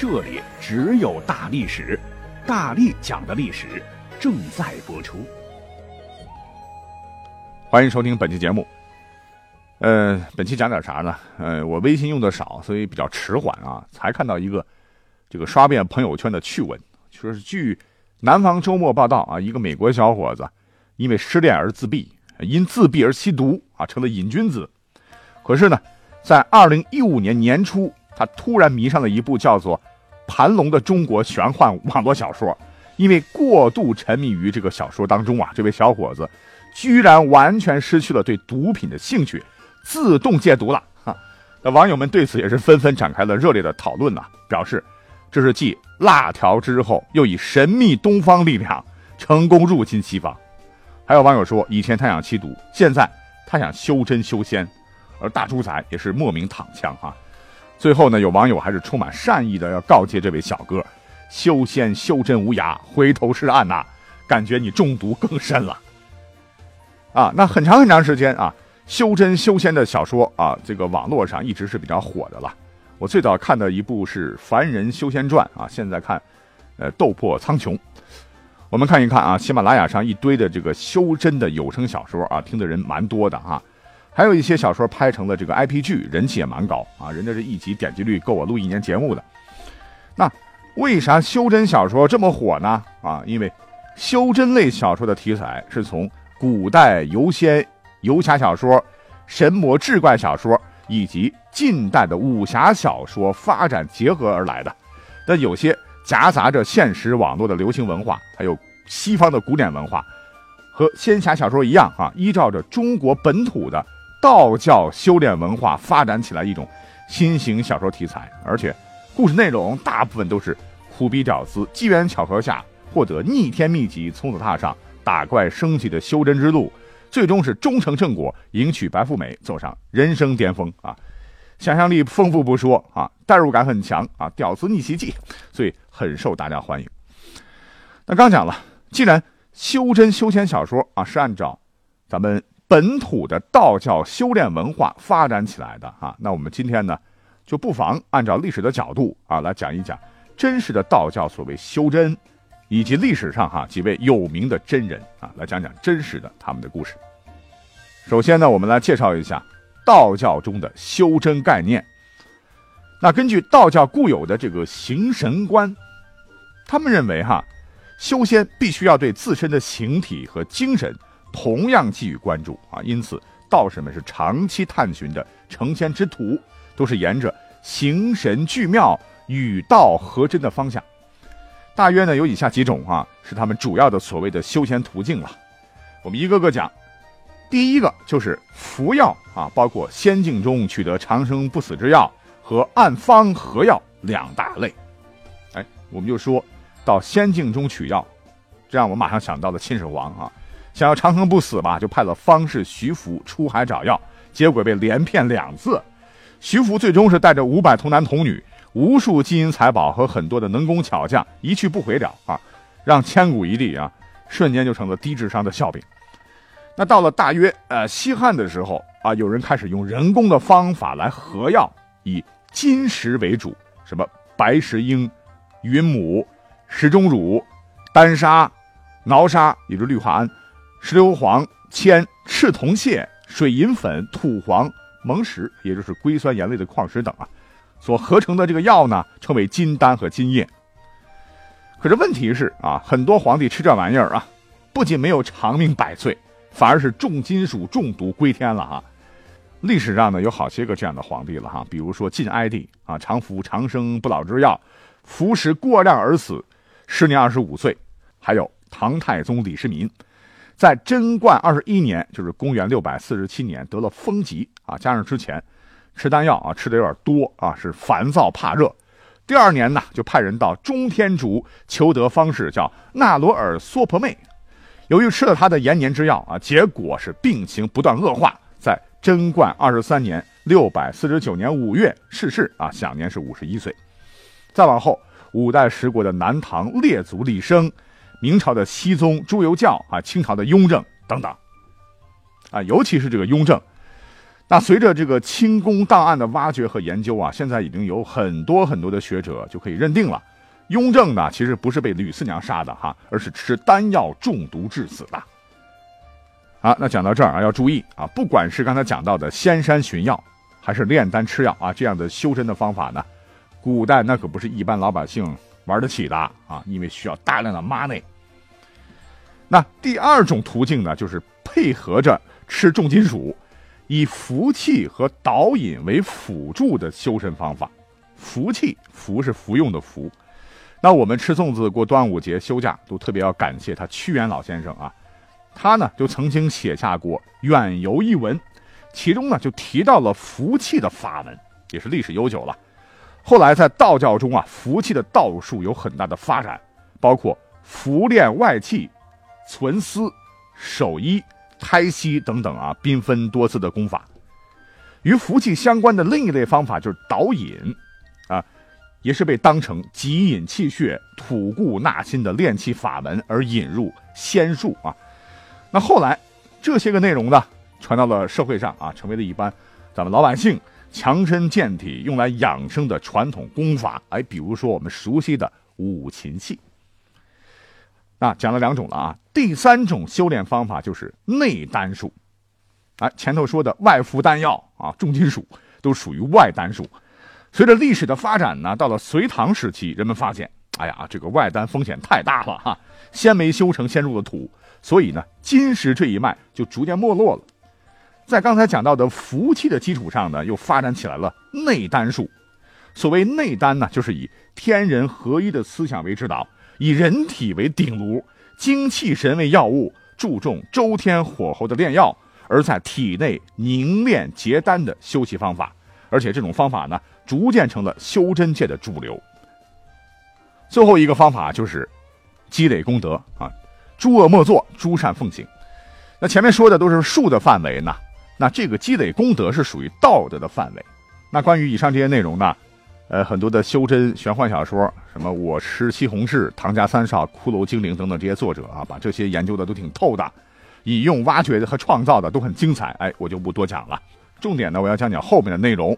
这里只有大历史，大力讲的历史正在播出。欢迎收听本期节目。呃，本期讲点啥呢？呃，我微信用的少，所以比较迟缓啊。才看到一个这个刷遍朋友圈的趣闻，说是据南方周末报道啊，一个美国小伙子因为失恋而自闭，因自闭而吸毒啊，成了瘾君子。可是呢，在二零一五年年初，他突然迷上了一部叫做。盘龙的中国玄幻网络小说，因为过度沉迷于这个小说当中啊，这位小伙子居然完全失去了对毒品的兴趣，自动戒毒了。哈，那网友们对此也是纷纷展开了热烈的讨论呐，表示这是继辣条之后，又以神秘东方力量成功入侵西方。还有网友说，以前他想吸毒，现在他想修真修仙，而大猪仔也是莫名躺枪哈。最后呢，有网友还是充满善意的要告诫这位小哥：修仙修真无涯，回头是岸呐！感觉你中毒更深了。啊，那很长很长时间啊，修真修仙的小说啊，这个网络上一直是比较火的了。我最早看的一部是《凡人修仙传》啊，现在看，呃，《斗破苍穹》。我们看一看啊，喜马拉雅上一堆的这个修真的有声小说啊，听的人蛮多的哈。还有一些小说拍成了这个 IP 剧，人气也蛮高啊！人家这一集点击率够我录一年节目的。那为啥修真小说这么火呢？啊，因为修真类小说的题材是从古代游仙、游侠小说、神魔志怪小说以及近代的武侠小说发展结合而来的。但有些夹杂着现实网络的流行文化，还有西方的古典文化，和仙侠小说一样啊，依照着中国本土的。道教修炼文化发展起来一种新型小说题材，而且故事内容大部分都是苦逼屌丝机缘巧合下获得逆天秘籍，从此踏上打怪升级的修真之路，最终是终成正果，迎娶白富美，走上人生巅峰啊！想象力丰富不说啊，代入感很强啊，屌丝逆袭记，所以很受大家欢迎。那刚讲了，既然修真修仙小说啊是按照咱们。本土的道教修炼文化发展起来的啊，那我们今天呢，就不妨按照历史的角度啊来讲一讲真实的道教所谓修真，以及历史上哈几位有名的真人啊，来讲讲真实的他们的故事。首先呢，我们来介绍一下道教中的修真概念。那根据道教固有的这个形神观，他们认为哈，修仙必须要对自身的形体和精神。同样给予关注啊，因此道士们是长期探寻的成仙之途，都是沿着形神俱妙、与道合真的方向。大约呢有以下几种啊，是他们主要的所谓的修仙途径了。我们一个个讲。第一个就是服药啊，包括仙境中取得长生不死之药和按方合药两大类。哎，我们就说到仙境中取药，这样我马上想到了秦始皇啊。想要长生不死吧，就派了方士徐福出海找药，结果被连骗两次。徐福最终是带着五百童男童女、无数金银财宝和很多的能工巧匠一去不回了啊，让千古一帝啊瞬间就成了低智商的笑柄。那到了大约呃西汉的时候啊，有人开始用人工的方法来合药，以金石为主，什么白石英、云母、石钟乳、丹砂、挠砂，也就是氯化铵。石硫磺、铅、赤铜屑、水银粉、土黄、蒙石，也就是硅酸盐类的矿石等啊，所合成的这个药呢，称为金丹和金液。可是问题是啊，很多皇帝吃这玩意儿啊，不仅没有长命百岁，反而是重金属中毒归天了哈。历史上呢，有好些个这样的皇帝了哈，比如说晋哀帝啊，常服长生不老之药，服食过量而死，时年二十五岁；还有唐太宗李世民。在贞观二十一年，就是公元六百四十七年，得了风疾啊，加上之前吃丹药啊吃的有点多啊，是烦躁怕热，第二年呢，就派人到中天竺求得方士叫纳罗尔娑婆妹。由于吃了他的延年之药啊，结果是病情不断恶化，在贞观二十三年（六百四十九年）五月逝世啊，享年是五十一岁。再往后，五代十国的南唐列祖李生，明朝的熹宗朱由校啊，清朝的雍正等等，啊，尤其是这个雍正。那随着这个清宫档案的挖掘和研究啊，现在已经有很多很多的学者就可以认定了。雍正呢，其实不是被吕四娘杀的哈，而是吃丹药中毒致死的。好，那讲到这儿啊，要注意啊，不管是刚才讲到的仙山寻药，还是炼丹吃药啊，这样的修真的方法呢，古代那可不是一般老百姓玩得起的啊，因为需要大量的 money。那第二种途径呢，就是配合着吃重金属，以服气和导引为辅助的修身方法。服气，服是服用的服。那我们吃粽子过端午节休假，都特别要感谢他屈原老先生啊，他呢就曾经写下过《远游》一文，其中呢就提到了服气的法门，也是历史悠久了。后来在道教中啊，服气的道术有很大的发展，包括服练外气、存思、守一、胎息等等啊，缤纷多姿的功法。与服气相关的另一类方法就是导引，啊。也是被当成极引气血、吐故纳新的炼气法门而引入仙术啊。那后来这些个内容呢，传到了社会上啊，成为了一般咱们老百姓强身健体用来养生的传统功法。哎，比如说我们熟悉的五禽戏。那讲了两种了啊，第三种修炼方法就是内丹术。哎，前头说的外服丹药啊，重金属都属于外丹术。随着历史的发展呢，到了隋唐时期，人们发现，哎呀，这个外丹风险太大了哈，先没修成，先入了土，所以呢，金石这一脉就逐渐没落了。在刚才讲到的服气的基础上呢，又发展起来了内丹术。所谓内丹呢，就是以天人合一的思想为指导，以人体为鼎炉，精气神为药物，注重周天火候的炼药，而在体内凝练结丹的修习方法。而且这种方法呢，逐渐成了修真界的主流。最后一个方法就是积累功德啊，诸恶莫作，诸善奉行。那前面说的都是术的范围呢，那这个积累功德是属于道德的范围。那关于以上这些内容呢，呃，很多的修真玄幻小说，什么我吃西红柿、唐家三少、骷髅精灵等等这些作者啊，把这些研究的都挺透的，引用、挖掘和创造的都很精彩。哎，我就不多讲了。重点呢，我要讲讲后面的内容，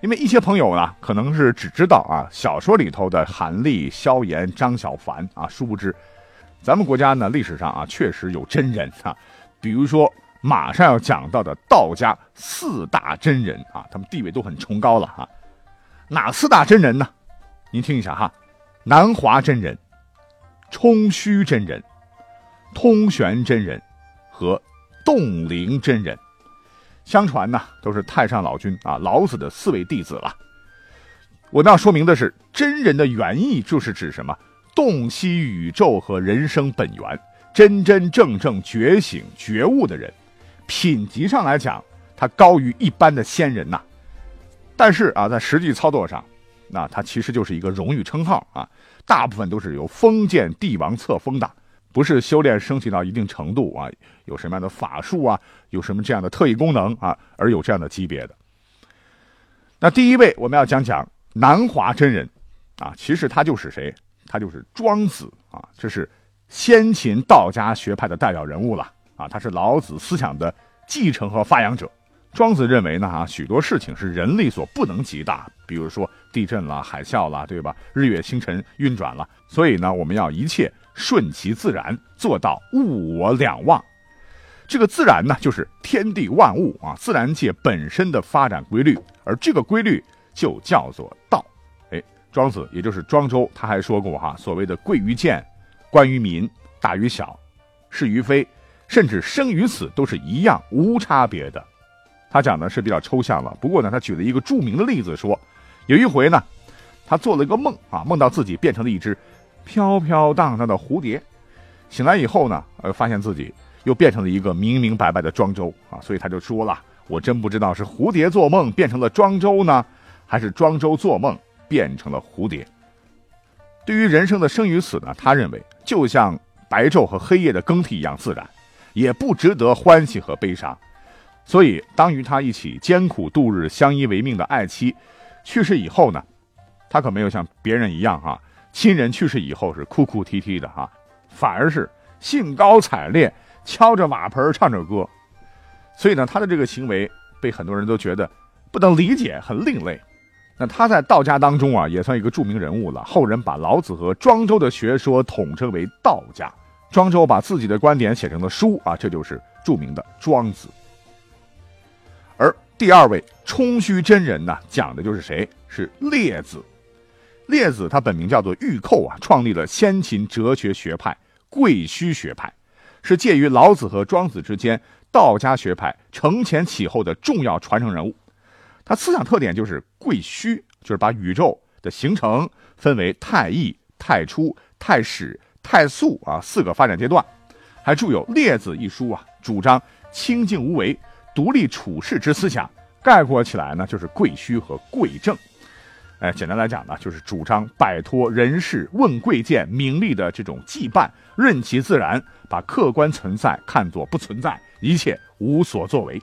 因为一些朋友呢，可能是只知道啊小说里头的韩立、萧炎、张小凡啊，殊不知，咱们国家呢历史上啊确实有真人啊，比如说马上要讲到的道家四大真人啊，他们地位都很崇高了哈。哪四大真人呢？您听一下哈，南华真人、冲虚真人、通玄真人和洞灵真人。相传呢，都是太上老君啊，老子的四位弟子了。我那要说明的是，真人的原意就是指什么？洞悉宇宙和人生本源，真真正正觉醒觉悟的人。品级上来讲，它高于一般的仙人呐。但是啊，在实际操作上，那它其实就是一个荣誉称号啊，大部分都是由封建帝王册封的。不是修炼升级到一定程度啊，有什么样的法术啊，有什么这样的特异功能啊，而有这样的级别的。那第一位我们要讲讲南华真人，啊，其实他就是谁？他就是庄子啊，这是先秦道家学派的代表人物了啊，他是老子思想的继承和发扬者。庄子认为呢，啊，许多事情是人力所不能及的，比如说地震了、海啸了，对吧？日月星辰运转了，所以呢，我们要一切。顺其自然，做到物我两忘。这个自然呢，就是天地万物啊，自然界本身的发展规律，而这个规律就叫做道。哎，庄子也就是庄周，他还说过哈，所谓的贵于贱，关于民，大于小，是于非，甚至生与死，都是一样无差别的。他讲的是比较抽象了，不过呢，他举了一个著名的例子，说有一回呢，他做了一个梦啊，梦到自己变成了一只。飘飘荡荡的蝴蝶，醒来以后呢，呃，发现自己又变成了一个明明白白的庄周啊，所以他就说了：“我真不知道是蝴蝶做梦变成了庄周呢，还是庄周做梦变成了蝴蝶。对于人生的生与死呢，他认为就像白昼和黑夜的更替一样自然，也不值得欢喜和悲伤。所以，当与他一起艰苦度日、相依为命的爱妻去世以后呢，他可没有像别人一样哈，亲人去世以后是哭哭啼啼的哈，反而是兴高采烈，敲着瓦盆唱着歌。所以呢，他的这个行为被很多人都觉得不能理解，很另类。那他在道家当中啊，也算一个著名人物了。后人把老子和庄周的学说统称为道家。庄周把自己的观点写成了书啊，这就是著名的《庄子》。而第二位冲虚真人呢，讲的就是谁？是列子。列子他本名叫做玉寇啊，创立了先秦哲学学派贵虚学派，是介于老子和庄子之间道家学派承前启后的重要传承人物。他思想特点就是贵虚，就是把宇宙的形成分为太易、太初、太始、太素啊四个发展阶段，还著有《列子》一书啊，主张清静无为、独立处世之思想。概括起来呢，就是贵虚和贵正。哎，简单来讲呢，就是主张摆脱人世问贵贱、名利的这种羁绊，任其自然，把客观存在看作不存在，一切无所作为。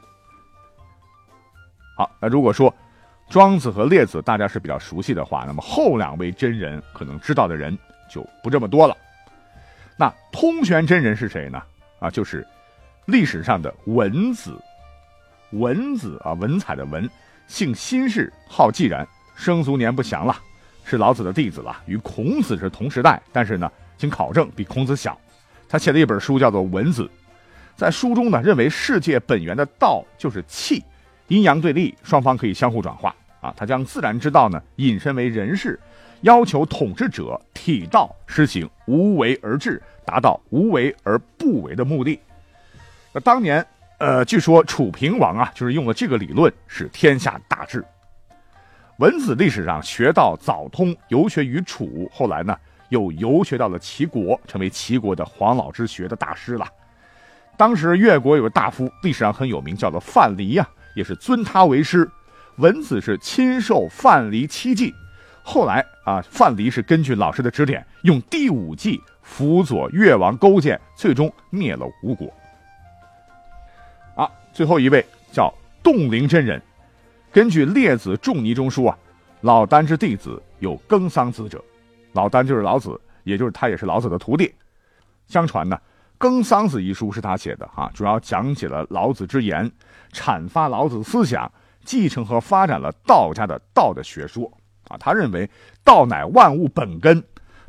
好，那如果说庄子和列子大家是比较熟悉的话，那么后两位真人可能知道的人就不这么多了。那通玄真人是谁呢？啊，就是历史上的文子。文子啊，文采的文，姓辛氏，号季然，生卒年不详了，是老子的弟子了，与孔子是同时代，但是呢，经考证比孔子小。他写了一本书叫做《文子》，在书中呢，认为世界本源的道就是气。阴阳对立，双方可以相互转化啊！他将自然之道呢引申为人事，要求统治者体道施行无为而治，达到无为而不为的目的。那当年，呃，据说楚平王啊，就是用了这个理论，使天下大治。文子历史上学道早通，游学于楚，后来呢又游学到了齐国，成为齐国的黄老之学的大师了。当时越国有个大夫，历史上很有名，叫做范蠡呀。也是尊他为师，文子是亲授范蠡七计，后来啊，范蠡是根据老师的指点，用第五计辅佐越王勾践，最终灭了吴国。啊，最后一位叫洞灵真人，根据《列子仲尼》中说啊，老聃之弟子有耕桑子者，老聃就是老子，也就是他也是老子的徒弟。相传呢。《耕桑子》一书是他写的，哈，主要讲解了老子之言，阐发老子思想，继承和发展了道家的道的学说，啊，他认为道乃万物本根，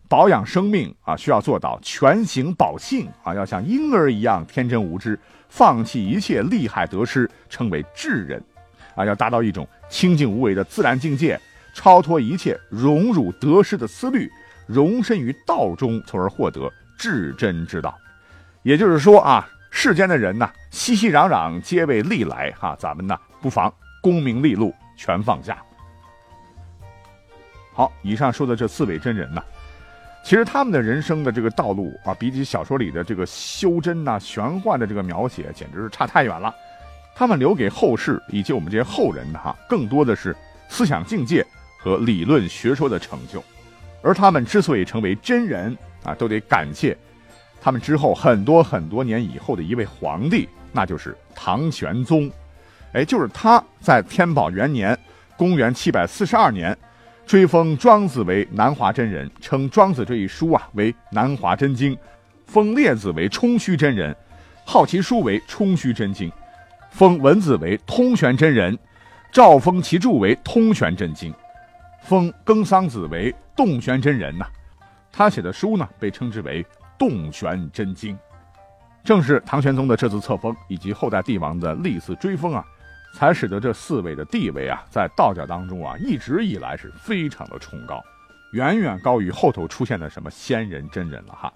保养生命啊，需要做到全形保性啊，要像婴儿一样天真无知，放弃一切利害得失，称为智人，啊，要达到一种清净无为的自然境界，超脱一切荣辱得失的思虑，容身于道中，从而获得至真之道。也就是说啊，世间的人呢，熙熙攘攘，皆为利来哈。咱们呢，不妨功名利禄全放下。好，以上说的这四位真人呢，其实他们的人生的这个道路啊，比起小说里的这个修真呐、玄幻的这个描写，简直是差太远了。他们留给后世以及我们这些后人的哈，更多的是思想境界和理论学说的成就。而他们之所以成为真人啊，都得感谢。他们之后很多很多年以后的一位皇帝，那就是唐玄宗，哎，就是他在天宝元年，公元七百四十二年，追封庄子为南华真人，称庄子这一书啊为南华真经，封列子为冲虚真人，好其书为冲虚真经，封文子为通玄真人，诏封其著为通玄真经，封耕桑子为洞玄真人呐，他写的书呢被称之为。洞玄真经，正是唐玄宗的这次册封，以及后代帝王的历次追封啊，才使得这四位的地位啊，在道教当中啊，一直以来是非常的崇高，远远高于后头出现的什么仙人真人了哈。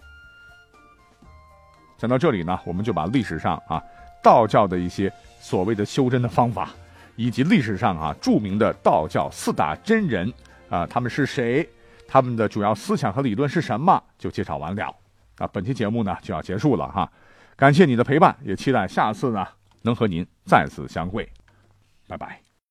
讲到这里呢，我们就把历史上啊道教的一些所谓的修真的方法，以及历史上啊著名的道教四大真人啊，他们是谁，他们的主要思想和理论是什么，就介绍完了。啊，本期节目呢就要结束了哈，感谢你的陪伴，也期待下次呢能和您再次相会，Bye bye.